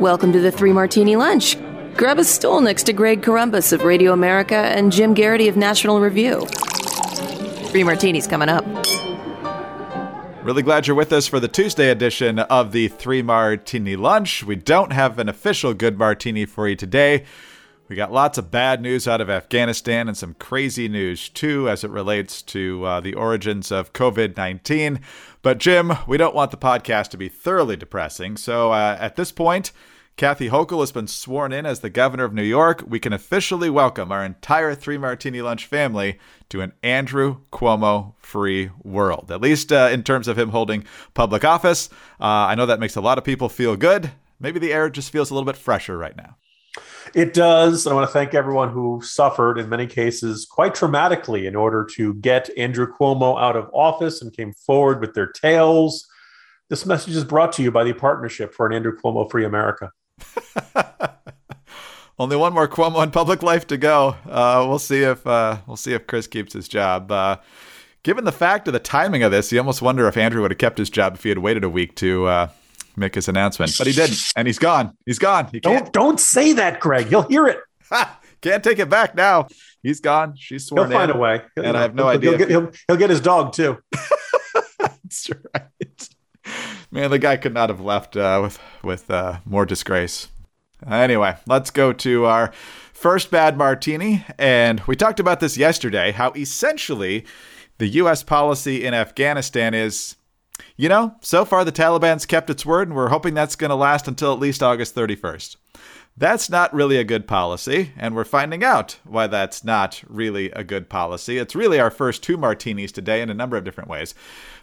Welcome to the Three Martini Lunch. Grab a stool next to Greg Corombos of Radio America and Jim Geraghty of National Review. Three Martinis coming up. Really glad you're with us for the Tuesday edition of the Three Martini Lunch. We don't have an official good martini for you today. We got lots of bad news out of Afghanistan and some crazy news too as it relates to uh, the origins of COVID 19. But, Jim, we don't want the podcast to be thoroughly depressing. So, uh, at this point, Kathy Hochul has been sworn in as the governor of New York. We can officially welcome our entire Three Martini Lunch family to an Andrew Cuomo free world, at least uh, in terms of him holding public office. Uh, I know that makes a lot of people feel good. Maybe the air just feels a little bit fresher right now. It does. And I want to thank everyone who suffered, in many cases, quite traumatically in order to get Andrew Cuomo out of office and came forward with their tales. This message is brought to you by the Partnership for an Andrew Cuomo Free America. Only one more Cuomo in public life to go. Uh, we'll see if uh, we'll see if Chris keeps his job. Uh, given the fact of the timing of this, you almost wonder if Andrew would have kept his job if he had waited a week to uh, make his announcement. But he didn't, and he's gone. He's gone. He don't don't say that, Greg. You'll hear it. can't take it back now. He's gone. She's sworn He'll find in, a way, and I have no he'll, idea. He'll get, he'll, he'll get his dog too. That's right. Man, the guy could not have left uh, with with uh, more disgrace. Anyway, let's go to our first bad martini. And we talked about this yesterday how essentially the U.S. policy in Afghanistan is, you know, so far the Taliban's kept its word, and we're hoping that's going to last until at least August 31st. That's not really a good policy, and we're finding out why that's not really a good policy. It's really our first two martinis today in a number of different ways.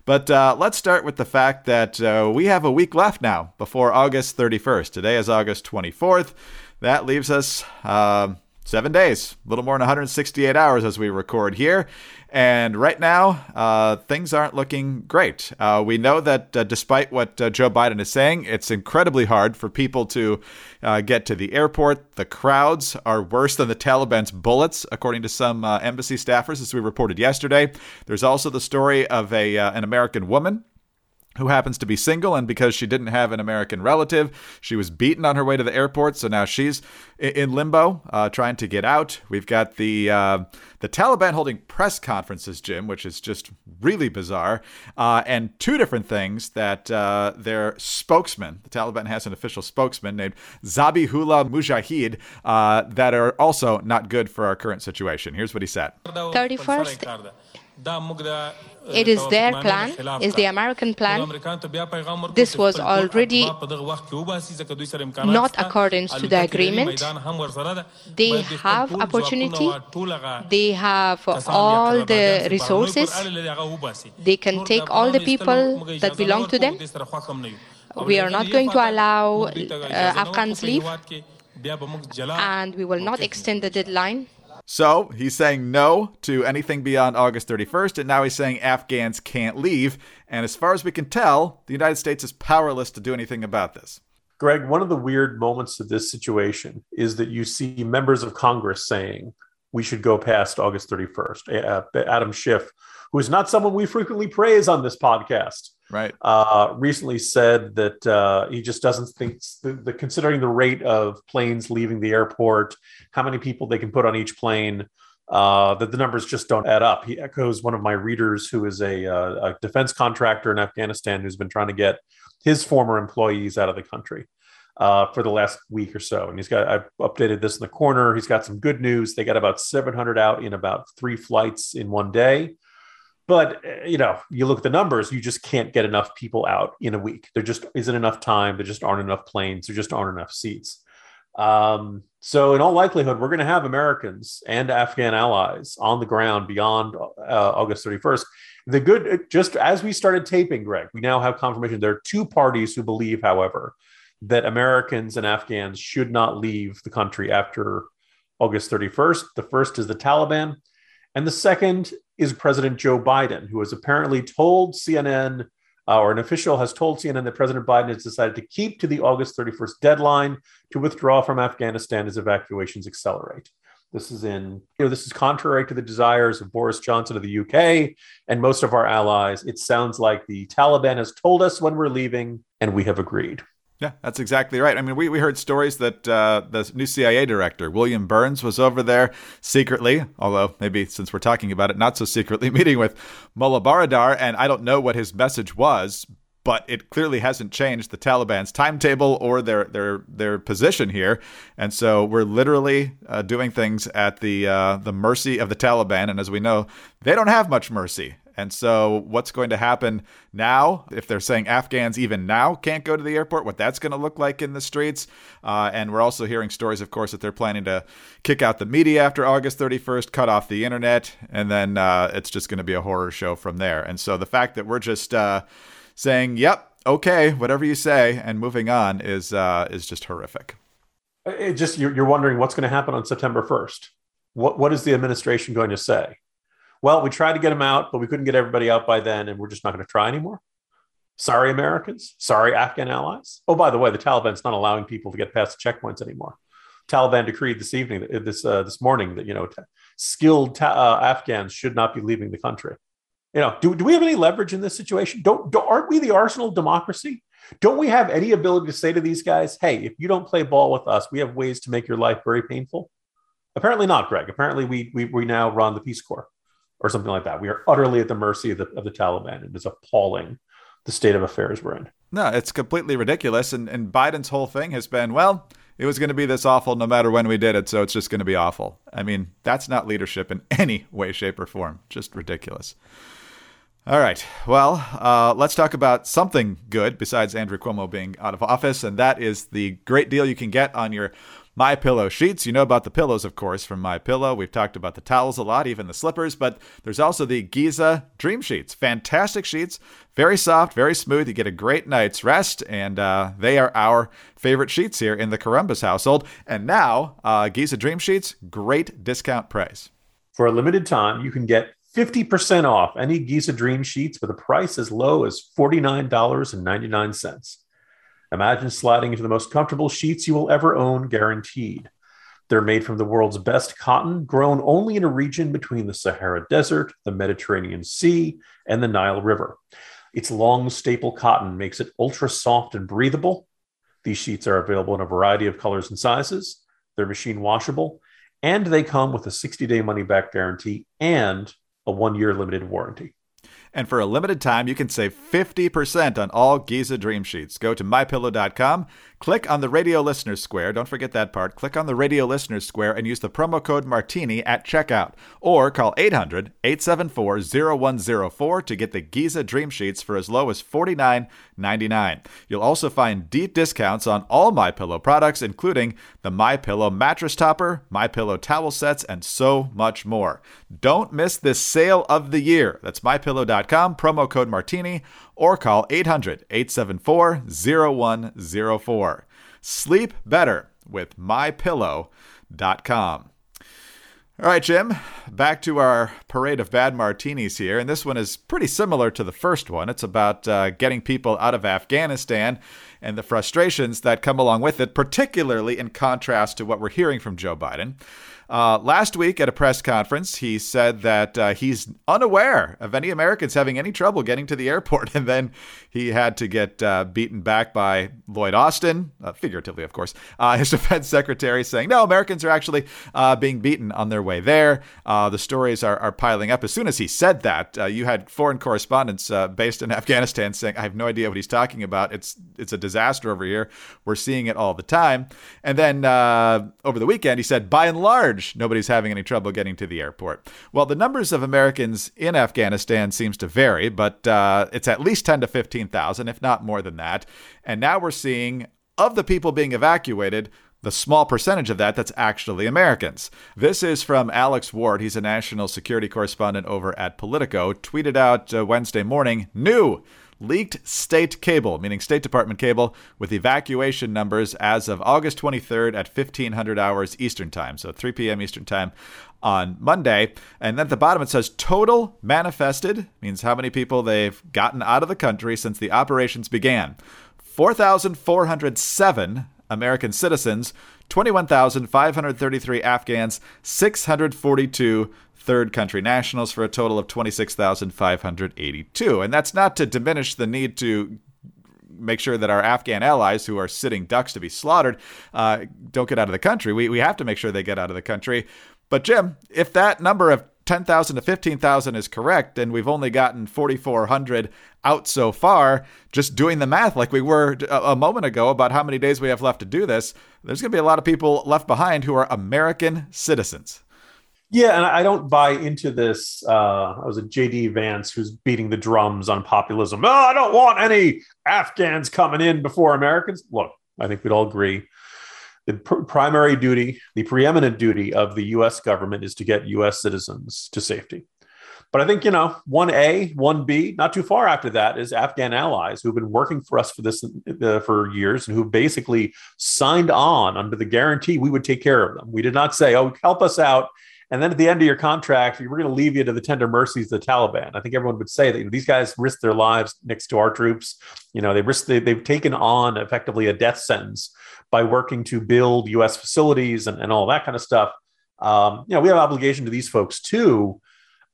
But uh, let's start with the fact that uh, we have a week left now before August 31st. Today is August 24th. That leaves us uh, seven days, a little more than 168 hours as we record here. And right now, uh, things aren't looking great. Uh, we know that uh, despite what uh, Joe Biden is saying, it's incredibly hard for people to uh, get to the airport. The crowds are worse than the Taliban's bullets, according to some uh, embassy staffers, as we reported yesterday. There's also the story of a an American woman who happens to be single, and because she didn't have an American relative, she was beaten on her way to the airport. So now she's in limbo, uh, trying to get out. We've got the uh, the Taliban holding press conferences, Jim, which is just really bizarre, uh, and two different things that uh, their spokesman, the Taliban has an official spokesman named Zabihullah Mujahid, uh, that are also not good for our current situation. Here's what he said: Thirty first. It is their plan, is the American plan. This was already not according to the agreement. They have opportunity. They have all the resources. They can take all the people that belong to them. We are not going to allow uh, Afghans leave, and we will not extend the deadline. So he's saying no to anything beyond August 31st, and now he's saying Afghans can't leave. And as far as we can tell, the United States is powerless to do anything about this. Greg, one of the weird moments of this situation is that you see members of Congress saying we should go past August 31st. Adam Schiff, who is not someone we frequently praise on this podcast, right. uh, recently said that uh, he just doesn't think the, the, considering the rate of planes leaving the airport how many people they can put on each plane uh, that the numbers just don't add up. He echoes one of my readers who is a, uh, a defense contractor in afghanistan who's been trying to get his former employees out of the country uh, for the last week or so. And he's got, I've updated this in the corner. He's got some good news. They got about 700 out in about three flights in one day. But uh, you know, you look at the numbers, you just can't get enough people out in a week. There just isn't enough time. There just aren't enough planes. There just aren't enough seats. Um, so, in all likelihood, we're going to have Americans and Afghan allies on the ground beyond uh, August 31st. The good, uh, just as we started taping, Greg, we now have confirmation. There are two parties who believe, however, that Americans and Afghans should not leave the country after August 31st. The first is the Taliban, and the second is President Joe Biden, who has apparently told CNN, uh, or an official has told CNN that President Biden has decided to keep to the August 31st deadline to withdraw from Afghanistan as evacuations accelerate. This is in, you know, this is contrary to the desires of Boris Johnson of the UK and most of our allies. It sounds like the Taliban has told us when we're leaving, and we have agreed. Yeah, that's exactly right. I mean, we, we heard stories that uh, the new CIA director, William Burns, was over there secretly, although maybe since we're talking about it, not so secretly, meeting with Mullah Baradar. And I don't know what his message was, but it clearly hasn't changed the Taliban's timetable or their their their position here, and so we're literally uh, doing things at the uh, the mercy of the Taliban. And as we know, they don't have much mercy. And so, what's going to happen now? If they're saying Afghans even now can't go to the airport, what that's going to look like in the streets. Uh, and we're also hearing stories, of course, that they're planning to kick out the media after August 31st, cut off the internet, and then uh, it's just going to be a horror show from there. And so, the fact that we're just uh, saying, "Yep, okay, whatever you say," and moving on is uh, is just horrific. It just you're, wondering what's going to happen on September 1st. What what is the administration going to say? Well, we tried to get them out, but we couldn't get everybody out by then, and we're just not going to try anymore. Sorry, Americans. Sorry, Afghan allies. Oh, by the way, the Taliban's not allowing people to get past the checkpoints anymore. Taliban decreed this evening, this uh, this morning, that you know skilled ta- uh, Afghans should not be leaving the country. You know, do, do we have any leverage in this situation? Don't, don't aren't we the arsenal of democracy? Don't we have any ability to say to these guys, "Hey, if you don't play ball with us, we have ways to make your life very painful"? Apparently not, Greg. Apparently we we, we now run the Peace Corps or something like that. We are utterly at the mercy of the, of the Taliban. It is appalling the state of affairs we're in. No, it's completely ridiculous. And, and Biden's whole thing has been, well, it was going to be this awful no matter when we did it, so it's just going to be awful. I mean, that's not leadership in any way, shape, or form. Just ridiculous. All right. Well, uh, let's talk about something good besides Andrew Cuomo being out of office, and that is the great deal you can get on your my Pillow sheets. You know about the pillows, of course, from My Pillow. We've talked about the towels a lot, even the slippers, but there's also the Giza Dream Sheets. Fantastic sheets, very soft, very smooth. You get a great night's rest, and uh, they are our favorite sheets here in the Corombos household. And now, uh, Giza Dream Sheets, great discount price. For a limited time, you can get 50% off any Giza Dream Sheets with a price as low as $49.99. Imagine sliding into the most comfortable sheets you will ever own, guaranteed. They're made from the world's best cotton, grown only in a region between the Sahara Desert, the Mediterranean Sea, and the Nile River. Its long staple cotton makes it ultra soft and breathable. These sheets are available in a variety of colors and sizes. They're machine washable, and they come with a 60 day money back guarantee and a one year limited warranty. And for a limited time, you can save 50% on all Giza Dream Sheets. Go to mypillow.com, click on the radio listeners square. Don't forget that part. Click on the radio listeners square and use the promo code Martini at checkout. Or call 800 874 0104 to get the Giza Dream Sheets for as low as $49.99. You'll also find deep discounts on all My Pillow products, including the My Pillow mattress topper, My Pillow towel sets, and so much more. Don't miss this sale of the year. That's mypillow.com promo code Martini, or call 800 874 0104. Sleep better with mypillow.com. All right, Jim, back to our parade of bad martinis here. And this one is pretty similar to the first one. It's about uh, getting people out of Afghanistan and the frustrations that come along with it, particularly in contrast to what we're hearing from Joe Biden. Uh, last week at a press conference, he said that uh, he's unaware of any Americans having any trouble getting to the airport. And then he had to get uh, beaten back by Lloyd Austin, uh, figuratively, of course, uh, his defense secretary, saying, no, Americans are actually uh, being beaten on their way there. the stories are, are piling up. As soon as he said that, you had foreign correspondents based in Afghanistan saying, I have no idea what he's talking about. It's, it's a disaster over here. We're seeing it all the time. And then over the weekend, he said, by and large, large, nobody's having any trouble getting to the airport. Well, the numbers of Americans in Afghanistan seems to vary, but uh, it's at least 10 to 15,000, if not more than that. And now we're seeing of the people being evacuated, the small percentage of that that's actually Americans. This is from Alex Ward. He's a national security correspondent over at Politico. Tweeted out uh, Wednesday morning new leaked state cable, meaning State Department cable, with evacuation numbers as of August 23rd at 1500 hours Eastern Time, so 3 p.m. Eastern Time on Monday. And then at the bottom it says total manifested, means how many people they've gotten out of the country since the operations began. 4,407 American citizens, 21,533 Afghans, 642 third country nationals for a total of 26,582. And that's not to diminish the need to make sure that our Afghan allies, who are sitting ducks to be slaughtered, uh, don't get out of the country. We, we have to make sure they get out of the country. But, Jim, if that number of 10,000 to 15,000 is correct, and we've only gotten 4,400 out so far, just doing the math like we were a, moment ago about how many days we have left to do this, there's going to be a lot of people left behind who are American citizens. Yeah, and I don't buy into this. Uh, I was a JD Vance who's beating the drums on populism. Oh, I don't want any Afghans coming in before Americans. Look, I think we'd all agree the pr- primary duty, the preeminent duty of the US government is to get US citizens to safety. But I think, you know, 1A, 1B, not too far after that is Afghan allies who've been working for us for this uh, for years and who basically signed on under the guarantee we would take care of them. We did not say, oh, help us out and then at the end of your contract, we're going to leave you to the tender mercies of the Taliban. I think everyone would say that you know, these guys risk their lives next to our troops. You know, they risk they, they've taken on effectively a death sentence by working to build U.S. facilities and, and all that kind of stuff. Um, you know, we have obligation to these folks too.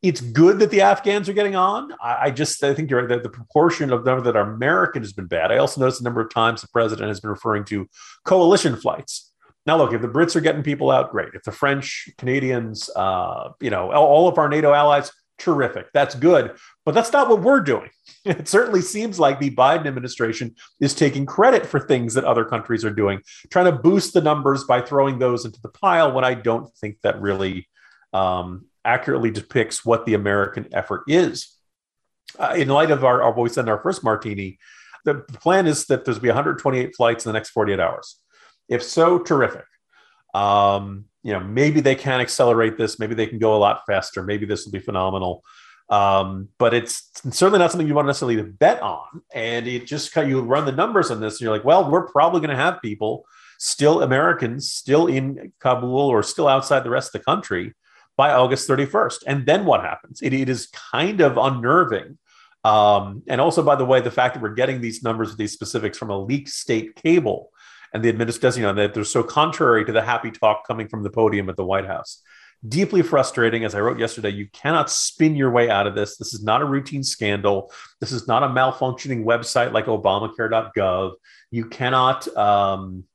It's good that the Afghans are getting on. I, I just I think right, that the proportion of them that are American has been bad. I also noticed the number of times the president has been referring to coalition flights now, look, if the Brits are getting people out, great. If the French, Canadians, uh, you know, all of our NATO allies, terrific. That's good. But that's not what we're doing. It certainly seems like the Biden administration is taking credit for things that other countries are doing, trying to boost the numbers by throwing those into the pile when I don't think that really um, accurately depicts what the American effort is. Uh, in light of our, our what we said in our first martini, the plan is that there's be 128 flights in the next 48 hours. If so, terrific. Um, you know, maybe they can accelerate this. Maybe they can go a lot faster. Maybe this will be phenomenal. Um, but it's certainly not something you want to necessarily bet on. And it just kind of, you run the numbers on this, and you're like, well, we're probably going to have people still Americans still in Kabul or still outside the rest of the country by August 31st. And then what happens? it, it is kind of unnerving. Um, and also, by the way, the fact that we're getting these numbers, these specifics from a leaked state cable and the administration, you know, that they're so contrary to the happy talk coming from the podium at the White House. Deeply frustrating. As I wrote yesterday, you cannot spin your way out of this. This is not a routine scandal. This is not a malfunctioning website like Obamacare.gov. You cannot. Um,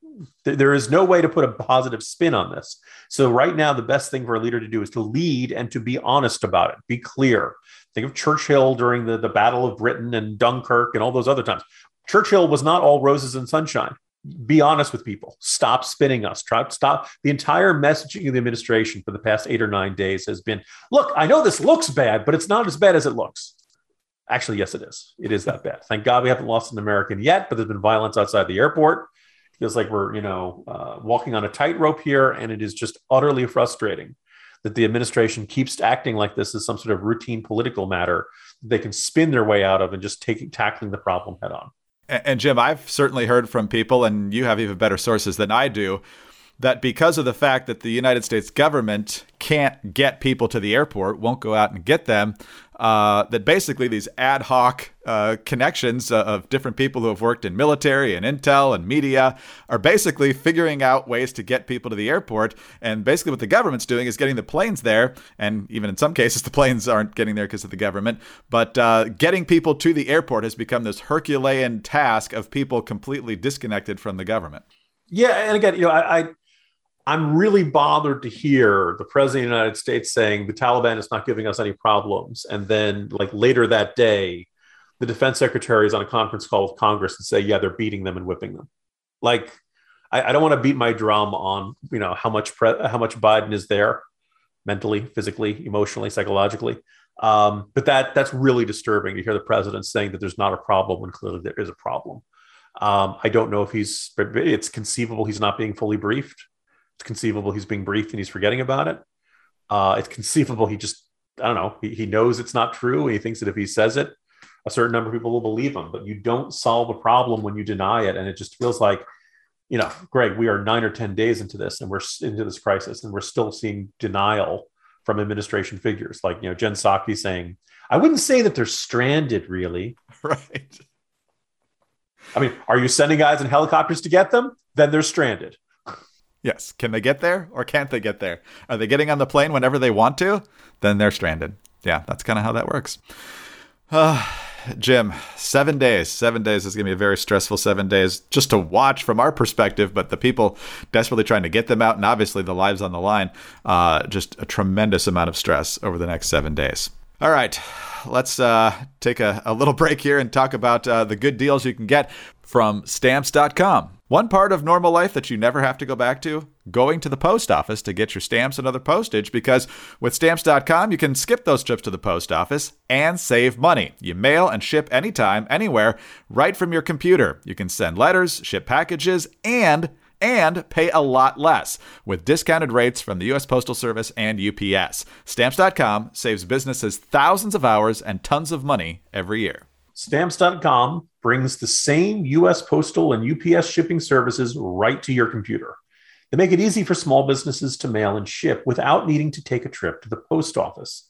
th- there is no way to put a positive spin on this. So right now, the best thing for a leader to do is to lead and to be honest about it. Be clear. Think of Churchill during the, the Battle of Britain and Dunkirk and all those other times. Churchill was not all roses and sunshine be honest with people. Stop spinning us. Try stop. The entire messaging of the administration for the past eight or nine days has been: Look, I know this looks bad, but it's not as bad as it looks. Actually, yes, it is. It is that bad. Thank God we haven't lost an American yet, but there's been violence outside the airport. It feels like we're, you know, uh, walking on a tightrope here, and it is just utterly frustrating that the administration keeps acting like this is some sort of routine political matter they can spin their way out of and just taking tackling the problem head on. And Jim, I've certainly heard from people, and you have even better sources than I do, that because of the fact that the United States government can't get people to the airport, won't go out and get them, uh, that basically these ad hoc uh, connections uh, of different people who have worked in military and intel and media are basically figuring out ways to get people to the airport. And basically, what the government's doing is getting the planes there. And even in some cases, the planes aren't getting there because of the government. But uh, getting people to the airport has become this Herculean task of people completely disconnected from the government. Yeah, and again, you know, I, I I'm really bothered to hear the president of the United States saying the Taliban is not giving us any problems. And then, like later that day, the defense secretary is on a conference call with Congress and say, yeah, they're beating them and whipping them. Like, I, I don't want to beat my drum on, you know, how much pre- how much Biden is there mentally, physically, emotionally, psychologically. Um, but that that's really disturbing to hear the president saying that there's not a problem when clearly there is a problem. Um, I don't know if he's. It's conceivable he's not being fully briefed. It's conceivable he's being briefed and he's forgetting about it. Uh, it's conceivable he just, I don't know, he, he knows it's not true. And he thinks that if he says it, a certain number of people will believe him. But you don't solve a problem when you deny it. And it just feels like, you know, Greg, we are nine or 10 days into this and we're into this crisis and we're still seeing denial from administration figures like, you know, Jen Psaki saying, I wouldn't say that they're stranded really. Right. I mean, are you sending guys in helicopters to get them? Then they're stranded. Yes. Can they get there or can't they get there? Are they getting on the plane whenever they want to? Then they're stranded. Yeah, that's kind of how that works. Uh, Jim, seven days. Seven days is going to be a very stressful seven days just to watch from our perspective, but the people desperately trying to get them out, and obviously the lives on the line, uh, just a tremendous amount of stress over the next seven days. All right, let's uh, take a, a, little break here and talk about uh, the good deals you can get from stamps.com. One part of normal life that you never have to go back to going to the post office to get your stamps and other postage because with stamps.com you can skip those trips to the post office and save money. You mail and ship anytime, anywhere, right from your computer. You can send letters, ship packages, and and pay a lot less with discounted rates from the US Postal Service and UPS. Stamps.com saves businesses thousands of hours and tons of money every year. Stamps.com brings the same US Postal and UPS shipping services right to your computer. They make it easy for small businesses to mail and ship without needing to take a trip to the post office.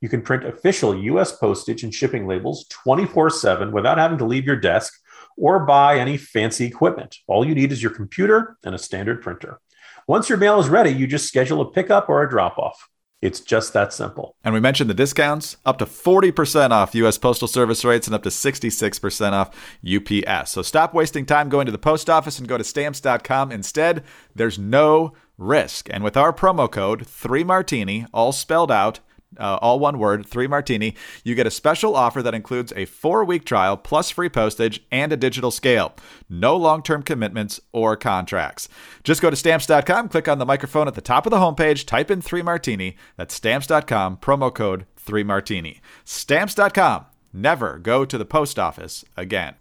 You can print official US postage and shipping labels 24 7 without having to leave your desk or buy any fancy equipment. All you need is your computer and a standard printer. Once your mail is ready, you just schedule a pickup or a drop off. It's just that simple. And we mentioned the discounts up to 40% off US Postal Service rates and up to 66% off UPS. So stop wasting time going to the post office and go to stamps.com instead. There's no risk. And with our promo code 3martini all spelled out, uh, all one word, three martini, you get a special offer that includes a four week trial plus free postage and a digital scale. No long term commitments or contracts. Just go to stamps.com, click on the microphone at the top of the homepage, type in three martini. That's stamps.com, promo code three martini. Stamps.com. Never go to the post office again.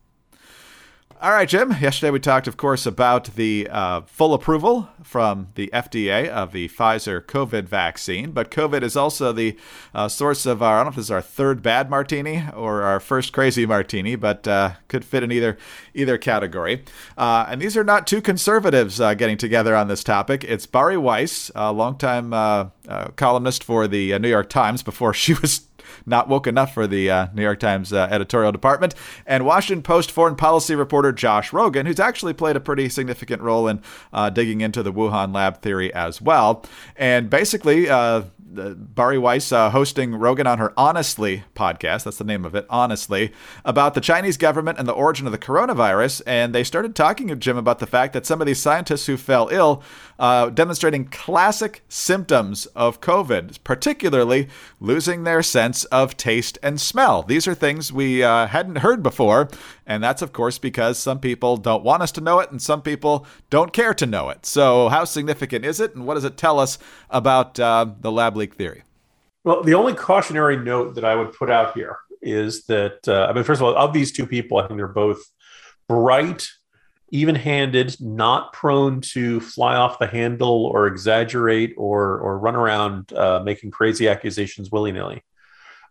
All right, Jim. Yesterday we talked, of course, about the uh, full approval from the FDA of the Pfizer COVID vaccine. But COVID is also the uh, source of our, I don't know if this is our third bad martini or our first crazy martini, but uh, could fit in either either category. Uh, and these are not two conservatives uh, getting together on this topic. It's Bari Weiss, a longtime uh, columnist for the New York Times before she was not woke enough for the uh, New York Times uh, editorial department, and Washington Post foreign policy reporter Josh Rogin, who's actually played a pretty significant role in uh, digging into the Wuhan lab theory as well. And basically, uh, Bari Weiss uh, hosting Rogin on her Honestly podcast. That's the name of it, Honestly, about the Chinese government and the origin of the coronavirus. And they started talking to Jim about the fact that some of these scientists who fell ill, uh, demonstrating classic symptoms of COVID, particularly losing their sense of taste and smell. These are things we uh, hadn't heard before. And that's, of course, because some people don't want us to know it and some people don't care to know it. So, how significant is it? And what does it tell us about uh, the lab leak theory? Well, the only cautionary note that I would put out here is that, uh, I mean, first of all, of these two people, I think they're both bright, even handed, not prone to fly off the handle or exaggerate or, or run around uh, making crazy accusations willy nilly.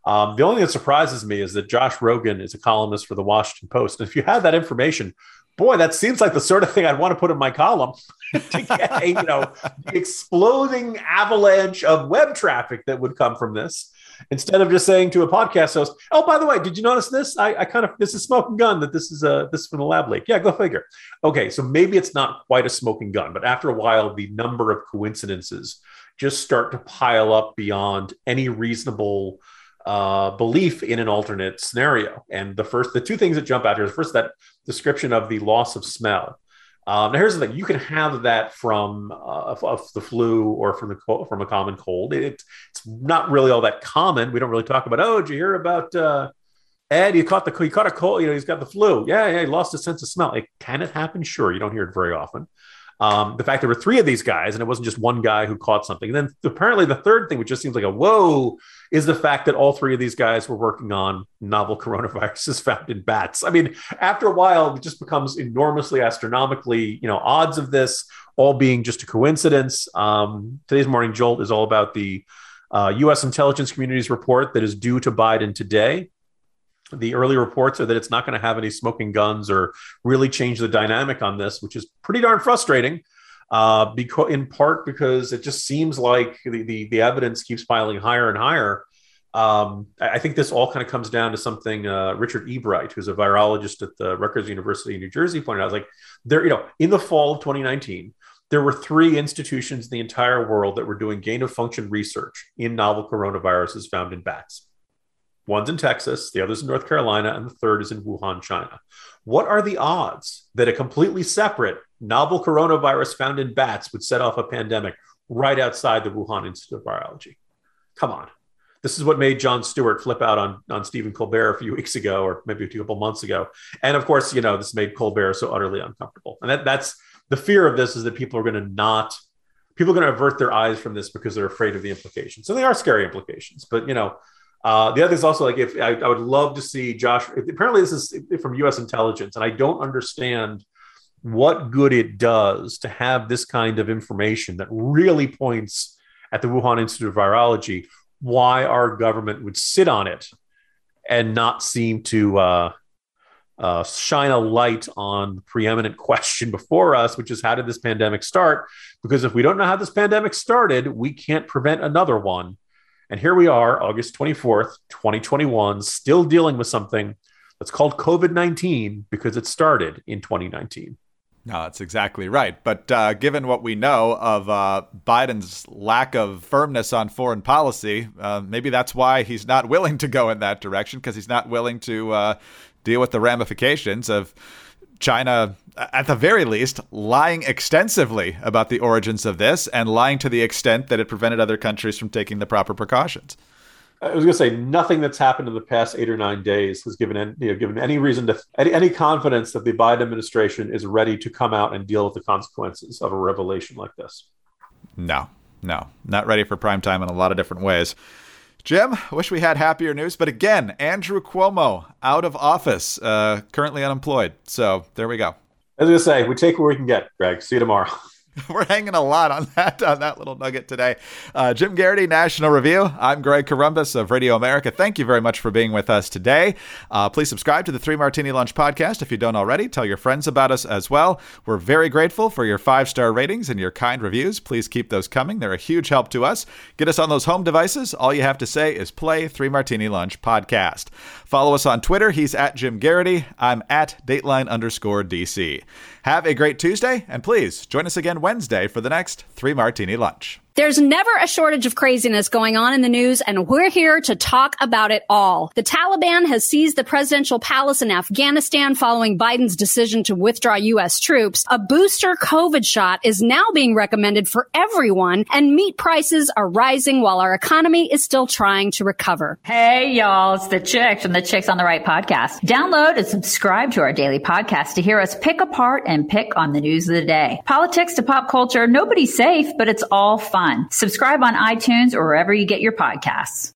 Um, the only thing that surprises me is that Josh Rogin is a columnist for the Washington Post. And if you had that information, boy, that seems like the sort of thing I'd want to put in my column to get you know, the exploding avalanche of web traffic that would come from this. Instead of just saying to a podcast host, "Oh, by the way, did you notice this? I, I kind of this is smoking gun that this is a this is from the lab leak." Yeah, go figure. Okay, so maybe it's not quite a smoking gun, but after a while, the number of coincidences just start to pile up beyond any reasonable uh, belief in an alternate scenario. And the first, the two things that jump out here is first that description of the loss of smell. Um, now, here's the thing: you can have that from uh, of the flu or from the from a common cold. It, it's not really all that common. We don't really talk about. Oh, did you hear about uh, Ed? He caught the he caught a cold. You know, he's got the flu. Yeah, yeah, he lost his sense of smell. It can it happen? Sure, you don't hear it very often. Um, the fact there were three of these guys and it wasn't just one guy who caught something. And then apparently the third thing, which just seems like a whoa, is the fact that all three of these guys were working on novel coronaviruses found in bats. I mean, after a while, it just becomes enormously astronomically, you know, odds of this all being just a coincidence. Um, today's morning jolt is all about the uh, U.S. intelligence community's report that is due to Biden today the early reports are that it's not going to have any smoking guns or really change the dynamic on this, which is pretty darn frustrating. Uh, because in part because it just seems like the, the, the evidence keeps piling higher and higher. Um, I think this all kind of comes down to something uh, Richard Ebright, who's a virologist at the Rutgers University in New Jersey, pointed out. Like there, you know, in the fall of 2019, there were three institutions in the entire world that were doing gain of function research in novel coronaviruses found in bats. One's in Texas, the other's in mm-hmm. North Carolina, and the third is in Wuhan, China. What are the odds that a completely separate novel coronavirus found in bats would set off a pandemic right outside the Wuhan Institute of Virology? Come on. This is what made Jon Stewart flip out on, on Stephen Colbert a few weeks ago, or maybe a couple months ago. And of course, you know, this made Colbert so utterly uncomfortable. And that, that's the fear of this is that people are going to not, people are going to avert their eyes from this because they're afraid of the implications. So they are scary implications. But, you know, uh, the other is also like if I, I, would love to see Josh. Apparently, this is from U.S. intelligence, and I don't understand what good it does to have this kind of information that really points at the Wuhan Institute of Virology. Why our government would sit on it and not seem to uh, uh, shine a light on the preeminent question before us, which is how did this pandemic start? Because if we don't know how this pandemic started, we can't prevent another one. And here we are, August 24th, 2021, still dealing with something that's called COVID 19 because it started in 2019. No, that's exactly right. But uh, given what we know of uh, Biden's lack of firmness on foreign policy, uh, maybe that's why he's not willing to go in that direction because he's not willing to uh, deal with the ramifications of China, at the very least, lying extensively about the origins of this and lying to the extent that it prevented other countries from taking the proper precautions. I was going to say nothing that's happened in the past eight or nine days has given any, you know, given any reason to any, any confidence that the Biden administration is ready to come out and deal with the consequences of a revelation like this. No, no, not ready for prime time in a lot of different ways. Jim, wish we had happier news, but again, Andrew Cuomo out of office, uh, currently unemployed. So there we go. As I say, we take what we can get, Greg. See you tomorrow. We're hanging a lot on that on that little nugget today. Uh, Jim Geraghty, National Review. I'm Greg Corombos of Radio America. Thank you very much for being with us today. Uh, please subscribe to the Three Martini Lunch podcast if you don't already. Tell your friends about us as well. We're very grateful for your five star ratings and your kind reviews. Please keep those coming. They're a huge help to us. Get us on those home devices. All you have to say is play Three Martini Lunch podcast. Follow us on Twitter. He's at Jim Geraghty. I'm at Dateline underscore DC. Have a great Tuesday, and please join us again Wednesday for the next Three Martini Lunch. There's never a shortage of craziness going on in the news, and we're here to talk about it all. The Taliban has seized the presidential palace in Afghanistan following Biden's decision to withdraw U.S. troops. A booster COVID shot is now being recommended for everyone, and meat prices are rising while our economy is still trying to recover. Hey, y'all, it's the Chicks from the Chicks on the Right podcast. Download and subscribe to our daily podcast to hear us pick apart and pick on the news of the day. Politics to pop culture, nobody's safe, but it's all fun. Subscribe on iTunes or wherever you get your podcasts.